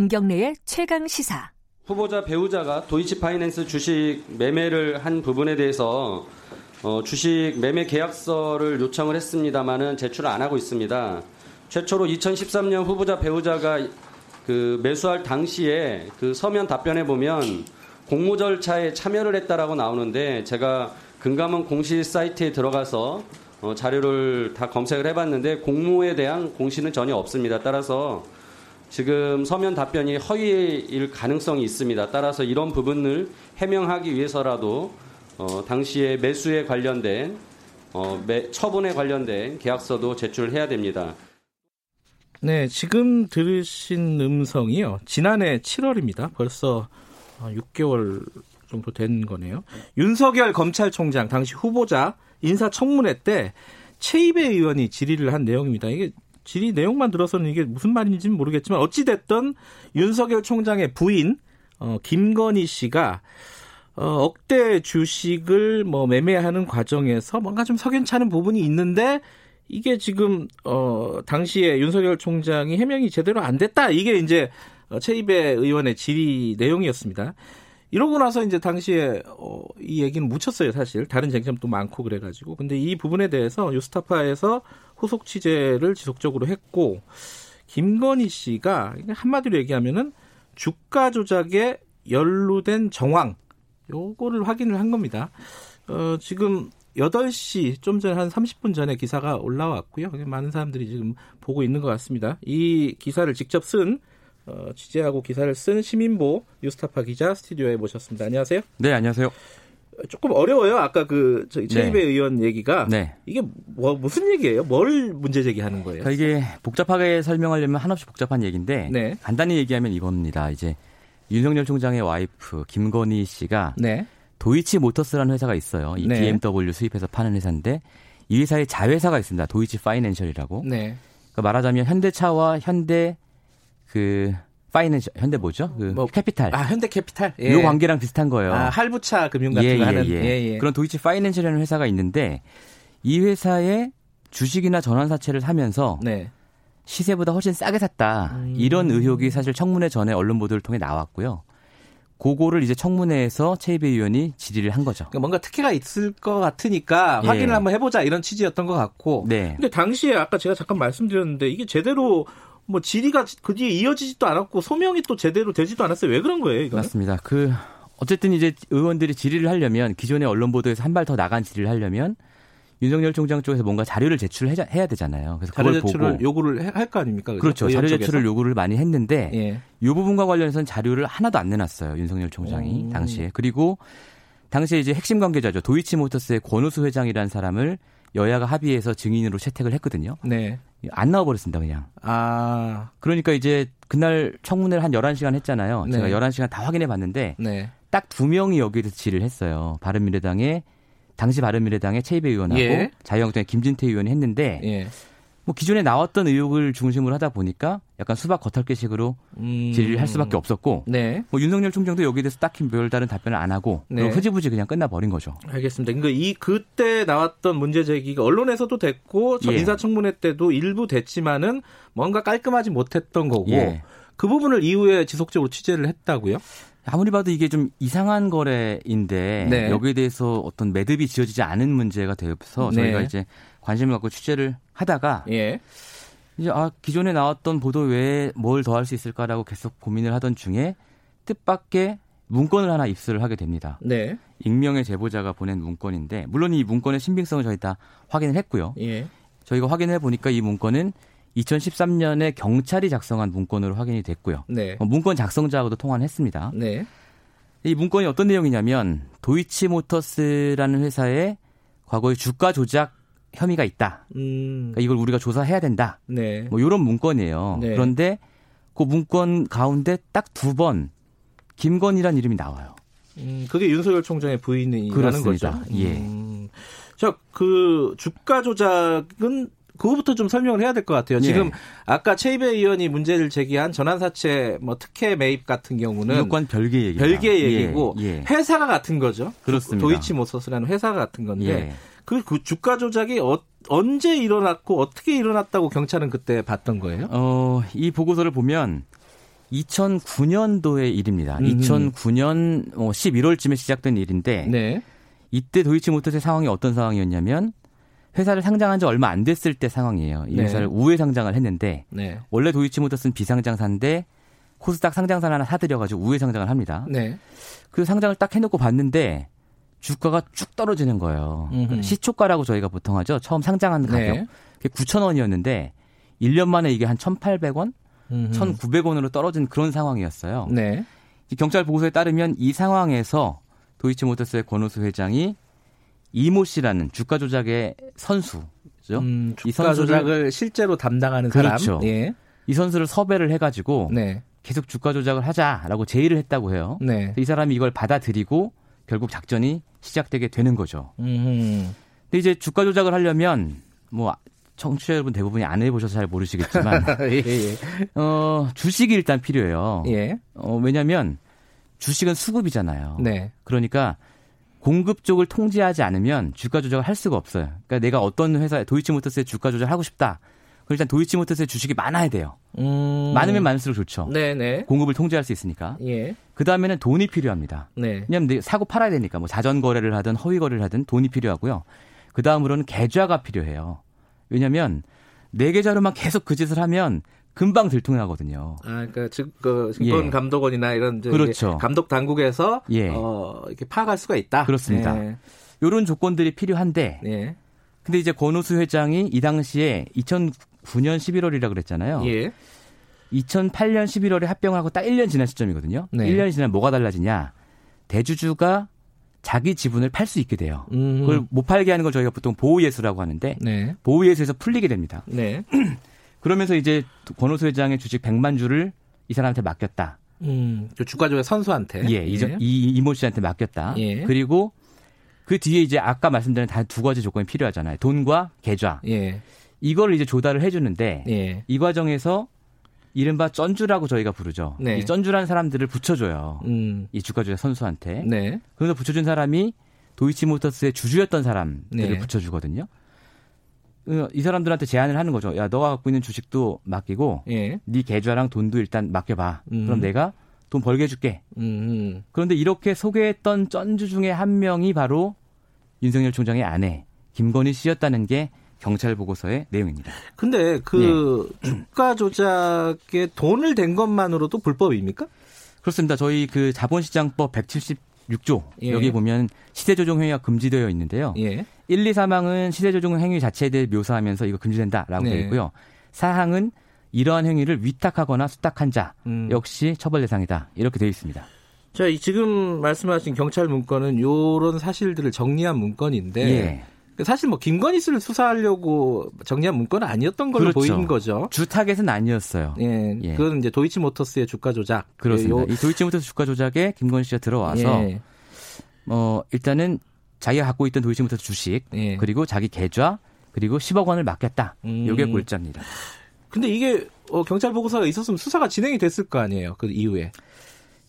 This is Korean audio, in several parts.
김경래의 최강 시사. 후보자 배우자가 도이치파이낸스 주식 매매를 한 부분에 대해서 어, 주식 매매 계약서를 요청을 했습니다만은 제출을 안 하고 있습니다. 최초로 2013년 후보자 배우자가 그 매수할 당시에 그 서면 답변에 보면 공모 절차에 참여를 했다라고 나오는데 제가 금감원 공시 사이트에 들어가서 어, 자료를 다 검색을 해봤는데 공모에 대한 공시는 전혀 없습니다. 따라서 지금 서면 답변이 허위일 가능성이 있습니다. 따라서 이런 부분을 해명하기 위해서라도 어, 당시에 매수에 관련된 어, 매, 처분에 관련된 계약서도 제출해야 됩니다. 네, 지금 들으신 음성이요. 지난해 7월입니다. 벌써 6개월 정도 된 거네요. 윤석열 검찰총장 당시 후보자 인사청문회 때 최입의 의원이 질의를 한 내용입니다. 이게 질의 내용만 들어서는 이게 무슨 말인지는 모르겠지만 어찌됐든 윤석열 총장의 부인 어, 김건희 씨가 어, 억대 주식을 뭐 매매하는 과정에서 뭔가 좀 석연찮은 부분이 있는데 이게 지금 어 당시에 윤석열 총장이 해명이 제대로 안 됐다. 이게 이제 최입의 의원의 질의 내용이었습니다. 이러고 나서 이제 당시에 어, 이 얘기는 묻혔어요, 사실. 다른 쟁점도 많고 그래가지고. 근데 이 부분에 대해서 유스타파에서 후속 취재를 지속적으로 했고, 김건희 씨가 한마디로 얘기하면은 주가 조작에 연루된 정황, 요거를 확인을 한 겁니다. 어, 지금 8시 좀 전에 한 30분 전에 기사가 올라왔고요. 많은 사람들이 지금 보고 있는 것 같습니다. 이 기사를 직접 쓴 어, 취재하고 기사를 쓴 시민보 뉴스타파 기자 스튜디오에 모셨습니다. 안녕하세요. 네, 안녕하세요. 조금 어려워요. 아까 그 저희 최입의 네. 의원 얘기가 네. 이게 뭐 무슨 얘기예요? 뭘 문제 제기하는 거예요? 그러니까 이게 복잡하게 설명하려면 한없이 복잡한 얘기인데 네. 간단히 얘기하면 이겁니다. 이제 윤석열 총장의 와이프 김건희 씨가 네. 도이치 모터스라는 회사가 있어요. 이 네. BMW 수입해서 파는 회사인데 이 회사의 자회사가 있습니다. 도이치 파이낸셜이라고. 네. 그러니까 말하자면 현대차와 현대 그 파이낸셜 현대 뭐죠? 그 뭐, 캐피탈. 아 현대 캐피탈. 예. 요 관계랑 비슷한 거예요. 아, 할부차 금융 같은 예, 거 하는. 예, 예. 예, 그런 도이치 파이낸셜이라는 회사가 있는데 이 회사의 주식이나 전환사채를 사면서 네. 시세보다 훨씬 싸게 샀다. 음. 이런 의혹이 사실 청문회 전에 언론 보도를 통해 나왔고요. 그거를 이제 청문회에서 최입배 의원이 질의를 한 거죠. 그러니까 뭔가 특혜가 있을 것 같으니까 예. 확인을 한번 해보자 이런 취지였던 것 같고. 네. 근데 당시에 아까 제가 잠깐 말씀드렸는데 이게 제대로 뭐 질의가 그 뒤에 이어지지도 않았고 소명이 또 제대로 되지도 않았어요. 왜 그런 거예요? 이거는? 맞습니다. 그 어쨌든 이제 의원들이 질의를 하려면 기존의 언론 보도에서 한 발 더 나간 질의를 하려면 윤석열 총장 쪽에서 뭔가 자료를 제출해야 되잖아요. 그래서 자료 제출을 보고 요구를 할 거 아닙니까? 그렇죠. 자료 제출을 요구를 많이 했는데 예. 이 부분과 관련해서는 자료를 하나도 안 내놨어요. 윤석열 총장이 오. 당시에. 그리고 당시에 이제 핵심 관계자죠. 도이치모터스의 권우수 회장이라는 사람을 여야가 합의해서 증인으로 채택을 했거든요. 네. 안 나와버렸습니다, 그냥. 아. 그러니까 이제 그날 청문회를 한 11시간 했잖아요. 네. 제가 11시간 다 확인해 봤는데 네. 딱두 명이 여기에 서 질의를 했어요. 바른미래당의 당시 바른미래당의 최이배 의원하고 예. 자유한국당의 김진태 의원이 했는데 예. 뭐 기존에 나왔던 의혹을 중심으로 하다 보니까 약간 수박 겉핥기식으로 음. 질의를 할 수밖에 없었고 네. 뭐 윤석열 총장도 여기에 대해서 딱히 별다른 답변을 안 하고 네. 흐지부지 그냥 끝나버린 거죠. 알겠습니다. 그러니까 이 그때 나왔던 문제 제기가 언론에서도 됐고 예. 인사청문회 때도 일부 됐지만은 뭔가 깔끔하지 못했던 거고 예. 그 부분을 이후에 지속적으로 취재를 했다고요? 아무리 봐도 이게 좀 이상한 거래인데 네. 여기에 대해서 어떤 매듭이 지어지지 않은 문제가 되어서 저희가 네. 이제 관심을 갖고 취재를 하다가 예. 이제 아 기존에 나왔던 보도 외에 뭘 더 할 수 있을까라고 계속 고민을 하던 중에 뜻밖의 문건을 하나 입수를 하게 됩니다. 네. 익명의 제보자가 보낸 문건인데 물론 이 문건의 신빙성을 저희 다 확인을 했고요. 예. 저희가 확인해 보니까 이 문건은 2013년에 경찰이 작성한 문건으로 확인이 됐고요. 네. 어, 문건 작성자하고도 통화를 했습니다. 네. 이 문건이 어떤 내용이냐면 도이치모터스라는 회사의 과거의 주가 조작 혐의가 있다. 음. 그러니까 이걸 우리가 조사해야 된다. 네. 뭐 이런 문건이에요. 네. 그런데 그 문건 가운데 딱 두 번 김건희란 이름이 나와요. 음, 그게 윤석열 총장의 부인이라는 거죠. 예. 음. 자, 그 주가 조작은 그거부터 좀 설명을 해야 될 것 같아요. 지금 예. 아까 최이배 의원이 문제를 제기한 전환사채 뭐 특혜 매입 같은 경우는 이건 별개 얘기 별개 얘기고 예. 예. 회사가 같은 거죠. 그렇습니다. 도이치모터스라는 회사가 같은 건데 예. 그, 그 주가 조작이 어, 언제 일어났고 어떻게 일어났다고 경찰은 그때 봤던 거예요? 어, 이 보고서를 보면 2009년도의 일입니다. 음. 2009년 11월쯤에 시작된 일인데 네. 이때 도이치모터스의 상황이 어떤 상황이었냐면 회사를 상장한 지 얼마 안 됐을 때 상황이에요. 이 네. 회사를 우회 상장을 했는데 네. 원래 도이치모터스는 비상장사인데 코스닥 상장사 하나 사들여가지고 우회 상장을 합니다. 네. 그 상장을 딱 해놓고 봤는데 주가가 쭉 떨어지는 거예요. 음흠. 시초가라고 저희가 보통 하죠. 처음 상장한 가격. 네. 그게 9,000원이었는데 1년 만에 이게 한 1,800원, 음흠. 1,900원으로 떨어진 그런 상황이었어요. 네. 경찰 보고서에 따르면 이 상황에서 도이치모터스의 권호수 회장이 이모 씨라는 주가 조작의 선수. 음, 주가 이 선수를, 조작을 실제로 담당하는 그렇죠. 사람. 예. 이 선수를 섭외를 해가지고 네. 계속 주가 조작을 하자라고 제의를 했다고 해요. 네. 이 사람이 이걸 받아들이고 결국 작전이 시작되게 되는 거죠. 음흠. 근데 이제 주가 조작을 하려면 뭐 청취자 여러분 대부분이 안 해보셔서 잘 모르시겠지만 예, 예. 어, 주식이 일단 필요해요. 예. 어, 왜냐하면 주식은 수급이잖아요. 네. 그러니까 공급 쪽을 통제하지 않으면 주가 조작을 할 수가 없어요. 그러니까 내가 어떤 회사에 도이치모터스의 주가 조작을 하고 싶다. 그럼 일단 도이치모터스의 주식이 많아야 돼요. 음... 많으면 많을수록 좋죠. 네네. 네. 공급을 통제할 수 있으니까. 예. 그 다음에는 돈이 필요합니다. 네. 왜냐하면 사고 팔아야 되니까 뭐 자전 거래를 하든 허위 거래를 하든 돈이 필요하고요. 그 다음으로는 계좌가 필요해요. 왜냐하면 내 계좌로만 계속 그 짓을 하면 금방 들통나거든요. 아, 그러니까 즉, 그 증권 예. 감독원이나 이런 그렇죠. 감독 당국에서 예. 어, 이렇게 파악할 수가 있다. 그렇습니다. 예. 이런 조건들이 필요한데, 예. 근데 이제 권우수 회장이 이 당시에 2009년 11월이라 그랬잖아요. 예. 2008년 11월에 합병하고 딱 1년 지난 시점이거든요. 네. 1년이 지나면 뭐가 달라지냐? 대주주가 자기 지분을 팔 수 있게 돼요. 음. 그걸 못 팔게 하는 걸 저희가 보통 보호예수라고 하는데 네. 보호예수에서 풀리게 됩니다. 네. 그러면서 이제 권호수 회장의 주식 100만 주를 이 사람한테 맡겼다. 음, 그 주가조의 선수한테. 예, 예. 이, 이모 씨한테 맡겼다. 예. 그리고 그 뒤에 이제 아까 말씀드린 다 두 가지 조건이 필요하잖아요. 돈과 계좌. 예. 이걸 이제 조달을 해주는데 예. 이 과정에서 이른바 쩐주라고 저희가 부르죠. 네. 이 쩐주라는 사람들을 붙여줘요. 음. 이 주가조의 선수한테. 네. 그래서 붙여준 사람이 도이치모터스의 주주였던 사람들을 네. 붙여주거든요. 어, 이 사람들한테 제안을 하는 거죠. 야, 너가 갖고 있는 주식도 맡기고, 예. 네 계좌랑 돈도 일단 맡겨봐. 음. 그럼 내가 돈 벌게 해줄게. 음. 그런데 이렇게 소개했던 쩐주 중에 한 명이 바로 윤석열 총장의 아내 김건희 씨였다는 게 경찰 보고서의 내용입니다. 근데 그 예. 주가 조작에 돈을 댄 것만으로도 불법입니까? 그렇습니다. 저희 그 자본시장법 176조 예. 여기 보면 시세조정 행위가 금지되어 있는데요. 예. 1, 2, 3항은 시세조정 행위 자체에 대해 묘사하면서 이거 금지된다라고 네. 되어 있고요. 4항은 이러한 행위를 위탁하거나 수탁한 자 음. 역시 처벌 대상이다. 이렇게 되어 있습니다. 자, 지금 말씀하신 경찰 문건은 이런 사실들을 정리한 문건인데 예. 사실 뭐 김건희 씨를 수사하려고 정리한 문건은 아니었던 걸로 그렇죠. 보이는 거죠. 주 타겟은 아니었어요. 예, 예. 그건 이제 도이치모터스의 주가 조작. 그렇습니다. 요... 이 도이치모터스 주가 조작에 김건희 씨가 들어와서 예. 어 일단은 자기가 갖고 있던 도이치모터스 주식 예. 그리고 자기 계좌 그리고 10억 원을 맡겼다. 음. 이게 골자입니다. 근데 이게 어, 경찰 보고서가 있었으면 수사가 진행이 됐을 거 아니에요. 그 이후에.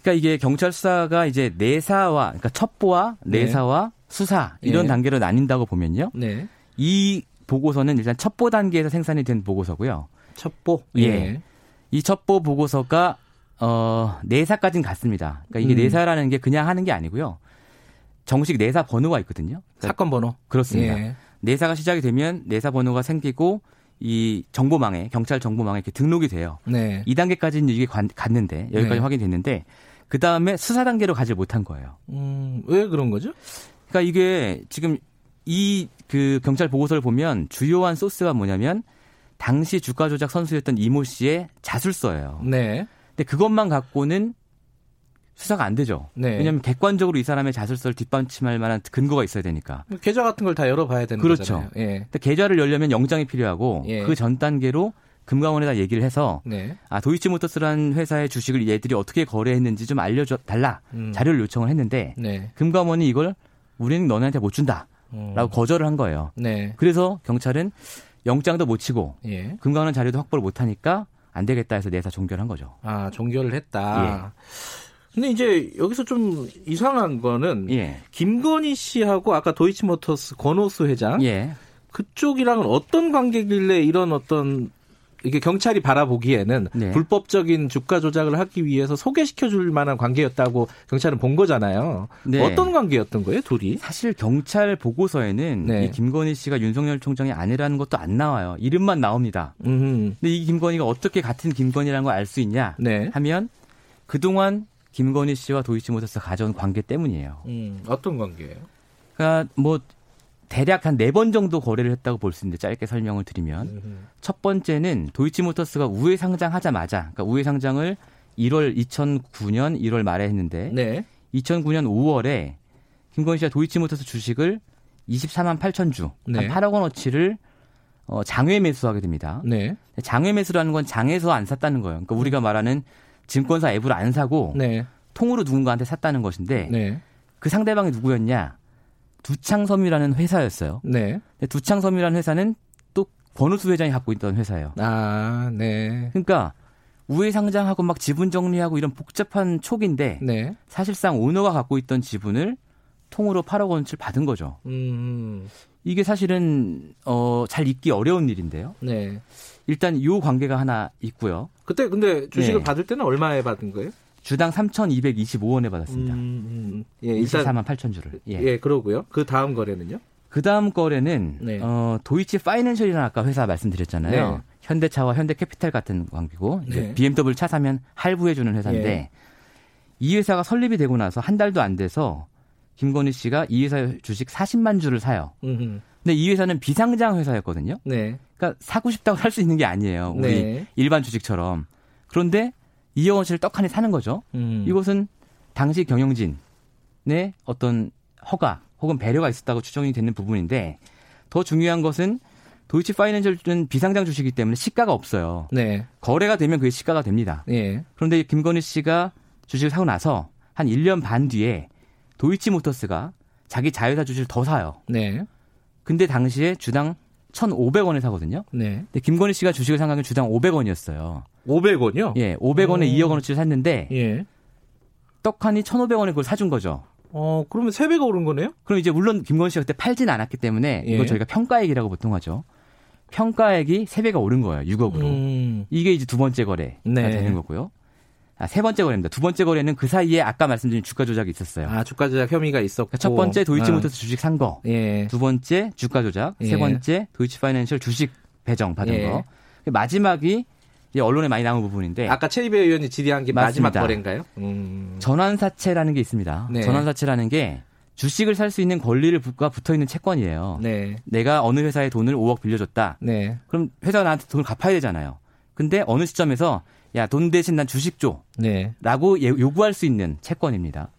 그러니까 이게 경찰 수사가 이제 내사와 그러니까 첩보와 네. 내사와 네. 수사 이런 네. 단계로 나뉜다고 보면요. 네. 이 보고서는 일단 첩보 단계에서 생산이 된 보고서고요. 첩보. 예. 예. 이 첩보 보고서가 어 내사까지는 갔습니다. 그러니까 이게 음. 내사라는 게 그냥 하는 게 아니고요. 정식 내사 번호가 있거든요. 그러니까 사건 번호. 그렇습니다. 예. 내사가 시작이 되면 내사 번호가 생기고 이 정보망에 경찰 정보망에 이렇게 등록이 돼요. 네. 2단계까지는 이게 갔는데 여기까지 네. 확인됐는데 그 다음에 수사 단계로 가지 못한 거예요. 음, 왜 그런 거죠? 그러니까 이게 지금 이 그 경찰 보고서를 보면 주요한 소스가 뭐냐면 당시 주가 조작 선수였던 이모 씨의 자술서예요. 네. 근데 그것만 갖고는 수사가 안 되죠. 네. 왜냐하면 객관적으로 이 사람의 자술서를 뒷받침할 만한 근거가 있어야 되니까. 계좌 같은 걸 다 열어봐야 되는 그렇죠. 거잖아요. 예. 근데 계좌를 열려면 영장이 필요하고 예. 그전 단계로 금감원에다 얘기를 해서 네. 아 도이치모터스라는 회사의 주식을 얘들이 어떻게 거래했는지 좀 알려줘 달라 음. 자료를 요청을 했는데 네. 금감원이 이걸 우리는 너네한테 못 준다라고 음. 거절을 한 거예요. 네. 그래서 경찰은 영장도 못 치고 예. 금감원 자료도 확보를 못 하니까 안 되겠다 해서 내사 종결한 거죠. 아 종결을 했다. 예. 근데 이제 여기서 좀 이상한 거는 예. 김건희 씨하고 아까 도이치모터스 권오수 회장 예. 그쪽이랑은 어떤 관계길래 이런 어떤 이게 경찰이 바라보기에는 네. 불법적인 주가 조작을 하기 위해서 소개시켜 줄 만한 관계였다고 경찰은 본 거잖아요. 네. 어떤 관계였던 거예요, 둘이? 사실 경찰 보고서에는 네. 이 김건희 씨가 윤석열 총장이 아니라는 것도 안 나와요. 이름만 나옵니다. 음흠. 근데 이 김건희가 어떻게 같은 김건희라는 걸 알 수 있냐 네. 하면 그동안 김건희 씨와 도이치모터스 가져온 관계 때문이에요. 음, 어떤 관계예요? 그러니까 뭐 대략 한 네 번 정도 거래를 했다고 볼 수 있는데 짧게 설명을 드리면 음흠. 첫 번째는 도이치모터스가 우회 상장하자마자 그러니까 우회 상장을 1월 2009년 1월 말에 했는데 네. 2009년 5월에 김건희 씨가 도이치모터스 주식을 24만 8천 주, 네. 한 8억 원어치를 어, 장외 매수하게 됩니다. 네. 장외 매수라는 건 장에서 안 샀다는 거예요. 그러니까 우리가 말하는 증권사 앱을 안 사고 네. 통으로 누군가한테 샀다는 것인데 네. 그 상대방이 누구였냐? 두창섬이라는 회사였어요. 네. 두창섬이라는 회사는 또 권우수 회장이 갖고 있던 회사예요. 아, 네. 그러니까 우회 상장하고 막 지분 정리하고 이런 복잡한 촉인데 네. 사실상 오너가 갖고 있던 지분을 통으로 8억 원치를 받은 거죠. 음. 이게 사실은 어, 잘 잊기 어려운 일인데요. 네. 일단 요 관계가 하나 있고요. 그때 근데 주식을 네. 받을 때는 얼마에 받은 거예요? 주당 3,225원에 받았습니다. 음, 음. 예, 일단 24만 8천 주를. 예. 예, 그러고요. 그 다음 거래는요? 그 다음 거래는 네. 어, 도이치 파이낸셜이라는 아까 회사 말씀드렸잖아요. 네. 현대차와 현대캐피탈 같은 관계고 네. BMW 차 사면 할부해 주는 회사인데 예. 이 회사가 설립이 되고 나서 한 달도 안 돼서 김건희 씨가 이 회사 주식 40만 주를 사요. 음흠. 근데 이 회사는 비상장 회사였거든요. 네. 그러니까 사고 싶다고 살수 있는 게 아니에요. 우리 네. 일반 주식처럼. 그런데 이영원 씨를 떡하니 사는 거죠. 음. 이것은 당시 경영진의 어떤 허가 혹은 배려가 있었다고 추정이 되는 부분인데 더 중요한 것은 도이치 파이낸셜은 비상장 주식이기 때문에 시가가 없어요. 네. 거래가 되면 그게 시가가 됩니다. 네. 그런데 김건희 씨가 주식을 사고 나서 한 1년 반 뒤에 도이치 모터스가 자기 자회사 주식을 더 사요. 네. 근데 당시에 주당 1,500원에 사거든요. 네. 근데 김건희 씨가 주식을 산 가격은 주당 500원이었어요. 500원이요? 예, 500원에 오. 2억 원어치를 샀는데 예. 떡하니 1,500원에 그걸 사준 거죠. 어, 그러면 3배가 오른 거네요? 그럼 이제 물론 김건희 씨가 그때 팔진 않았기 때문에 예. 이거 저희가 평가액이라고 보통 하죠. 평가액이 3배가 오른 거예요. 6억으로. 음. 이게 이제 두 번째 거래가 네. 되는 거고요. 아, 세 번째 거래입니다. 두 번째 거래는 그 사이에 아까 말씀드린 주가 조작이 있었어요. 아, 주가 조작 혐의가 있었고. 그러니까 첫 번째 도이치모터스 어. 주식 산 거. 예. 두 번째 주가 조작. 예. 세 번째 도이치 파이낸셜 주식 배정 받은 예. 거. 마지막이 언론에 많이 나온 부분인데 아까 최이배 의원이 질의한 게 맞습니다. 마지막 거래인가요? 음. 전환사채라는 게 있습니다. 네. 전환사채라는 게 주식을 살 수 있는 권리를 붙과 붙어 있는 채권이에요. 네. 내가 어느 회사에 돈을 5억 빌려줬다. 네. 그럼 회사가 나한테 돈을 갚아야 되잖아요. 근데 어느 시점에서 야, 돈 대신 난 주식 줘. 네. 라고 예, 요구할 수 있는 채권입니다.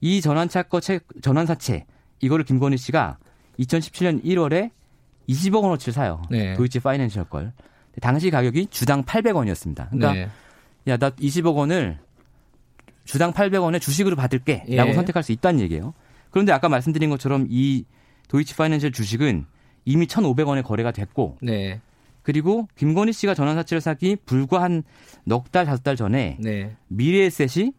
이 전환차권 채, 전환사채, 이거를 김건희 씨가 2017년 1월에 20억 원어치를 사요. 네. 도이치 파이낸셜 걸. 당시 가격이 주당 800원이었습니다. 그러니까 네. 야, 나 20억 원을 주당 800원에 주식으로 받을게. 라고 예. 선택할 수 있다는 얘기예요. 그런데 아까 말씀드린 것처럼 이 도이치 파이낸셜 주식은 이미 1,500원에 거래가 됐고 네. 그리고 김건희 씨가 전환사채를 사기 불과 한 넉 달, 다섯 달 전에 네. 미래에셋이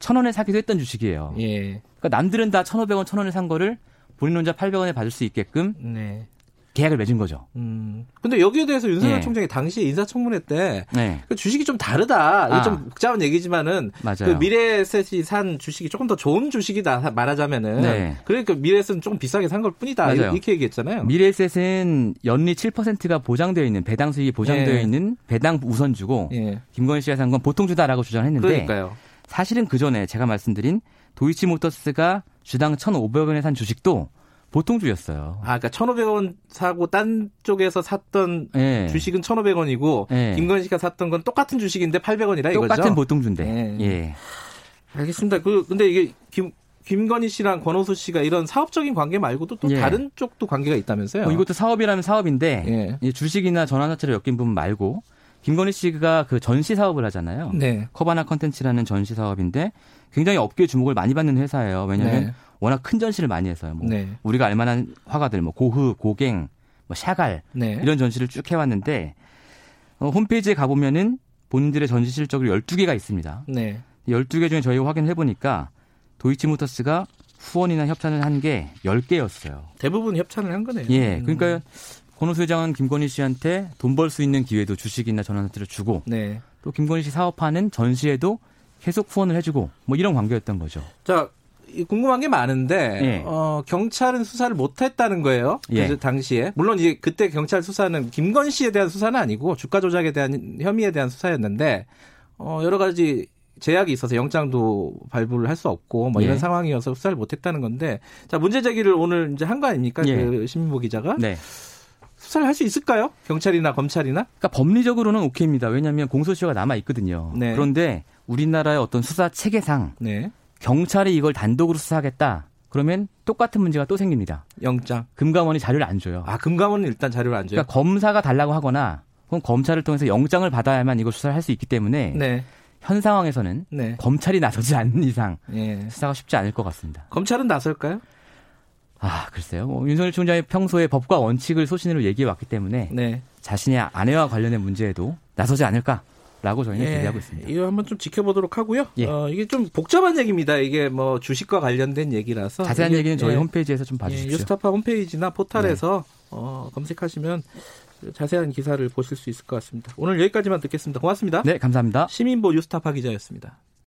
천 원에 사기도 했던 주식이에요. 예. 그러니까 남들은 다 천오백 원, 천 원에 산 거를 본인 혼자 팔백 원에 받을 수 있게끔 네. 계약을 맺은 거죠. 음. 근데 여기에 대해서 윤석열 네. 총장이 당시 인사청문회 때 네. 그 주식이 좀 다르다. 아. 좀 복잡한 얘기지만은 맞아요. 그 미래에셋이 산 주식이 조금 더 좋은 주식이다 말하자면은 네. 그러니까 미래에셋은 조금 비싸게 산 걸 뿐이다. 맞아요. 이렇게 얘기했잖아요. 미래에셋은 연리 7%가 보장되어 있는 배당 수익이 보장되어 네. 있는 배당 우선주고 예. 김건희 씨가 산 건 보통주다라고 주장했는데 그러니까요. 사실은 그 전에 제가 말씀드린 도이치모터스가 주당 1,500원에 산 주식도 보통 주였어요. 아, 그러니까 1,500원 사고 딴 쪽에서 샀던 네. 주식은 1,500원이고 네. 김건희 씨가 샀던 건 똑같은 주식인데 800원이라 이거죠. 똑같은 보통 주인데. 네. 예. 알겠습니다. 그 근데 이게 김 김건희 씨랑 권호수 씨가 이런 사업적인 관계 말고도 또 예. 다른 쪽도 관계가 있다면서요? 어, 이것도 사업이라면 사업인데 예. 주식이나 전환사채를 엮인 부분 말고 김건희 씨가 그 전시 사업을 하잖아요. 네. 커바나 컨텐츠라는 전시 사업인데 굉장히 업계 주목을 많이 받는 회사예요. 왜냐하면 네. 워낙 큰 전시를 많이 해서요. 뭐 네. 우리가 알만한 화가들, 뭐 고흐, 고갱, 뭐 샤갈 네. 이런 전시를 쭉 해왔는데 어, 홈페이지에 가보면은 본인들의 전시 실적을 12개가 있습니다. 네. 12개 중에 저희가 확인해 보니까 도이치모터스가 후원이나 협찬을 한 게 10개였어요. 대부분 협찬을 한 거네요. 예. 그러니까 권호수 회장은 김건희 씨한테 돈 벌 수 있는 기회도 주식이나 전환사들을 주고 네. 또 김건희 씨 사업하는 전시에도 계속 후원을 해주고 뭐 이런 관계였던 거죠. 자 궁금한 게 많은데 예. 어, 경찰은 수사를 못했다는 거예요. 예. 그 당시에 물론 이제 그때 경찰 수사는 김건 씨에 대한 수사는 아니고 주가 조작에 대한 혐의에 대한 수사였는데 어, 여러 가지 제약이 있어서 영장도 발부를 할 수 없고 뭐 이런 예. 상황이어서 수사를 못했다는 건데 자 문제 제기를 오늘 이제 한 거 아닙니까 예. 그 신민보 기자가 네. 수사를 할 수 있을까요? 경찰이나 검찰이나? 그러니까 법리적으로는 오케이입니다. 왜냐하면 공소시효가 남아 있거든요. 네. 그런데 우리나라의 어떤 수사 체계상 네. 경찰이 이걸 단독으로 수사하겠다. 그러면 똑같은 문제가 또 생깁니다. 영장. 금감원이 자료를 안 줘요. 아, 금감원은 일단 자료를 안 줘요. 그러니까 검사가 달라고 하거나 그럼 검찰을 통해서 영장을 받아야만 이걸 수사를 할 수 있기 때문에 네. 현 상황에서는 네. 검찰이 나서지 않는 이상 네. 수사가 쉽지 않을 것 같습니다. 검찰은 나설까요? 아, 글쎄요. 뭐 윤석열 총장이 평소에 법과 원칙을 소신으로 얘기해 왔기 때문에 네. 자신의 아내와 관련된 문제에도 나서지 않을까 라고 저희는 예, 기대하고 있습니다. 이거 한번 좀 지켜보도록 하고요. 예. 어, 이게 좀 복잡한 얘기입니다. 이게 뭐 주식과 관련된 얘기라서 자세한 얘기는 저희 예, 홈페이지에서 좀 봐주십시오. 예, 유스타파 홈페이지나 포탈에서 네. 어, 검색하시면 자세한 기사를 보실 수 있을 것 같습니다. 오늘 여기까지만 듣겠습니다. 고맙습니다. 네, 감사합니다. 시민보 유스타파 기자였습니다.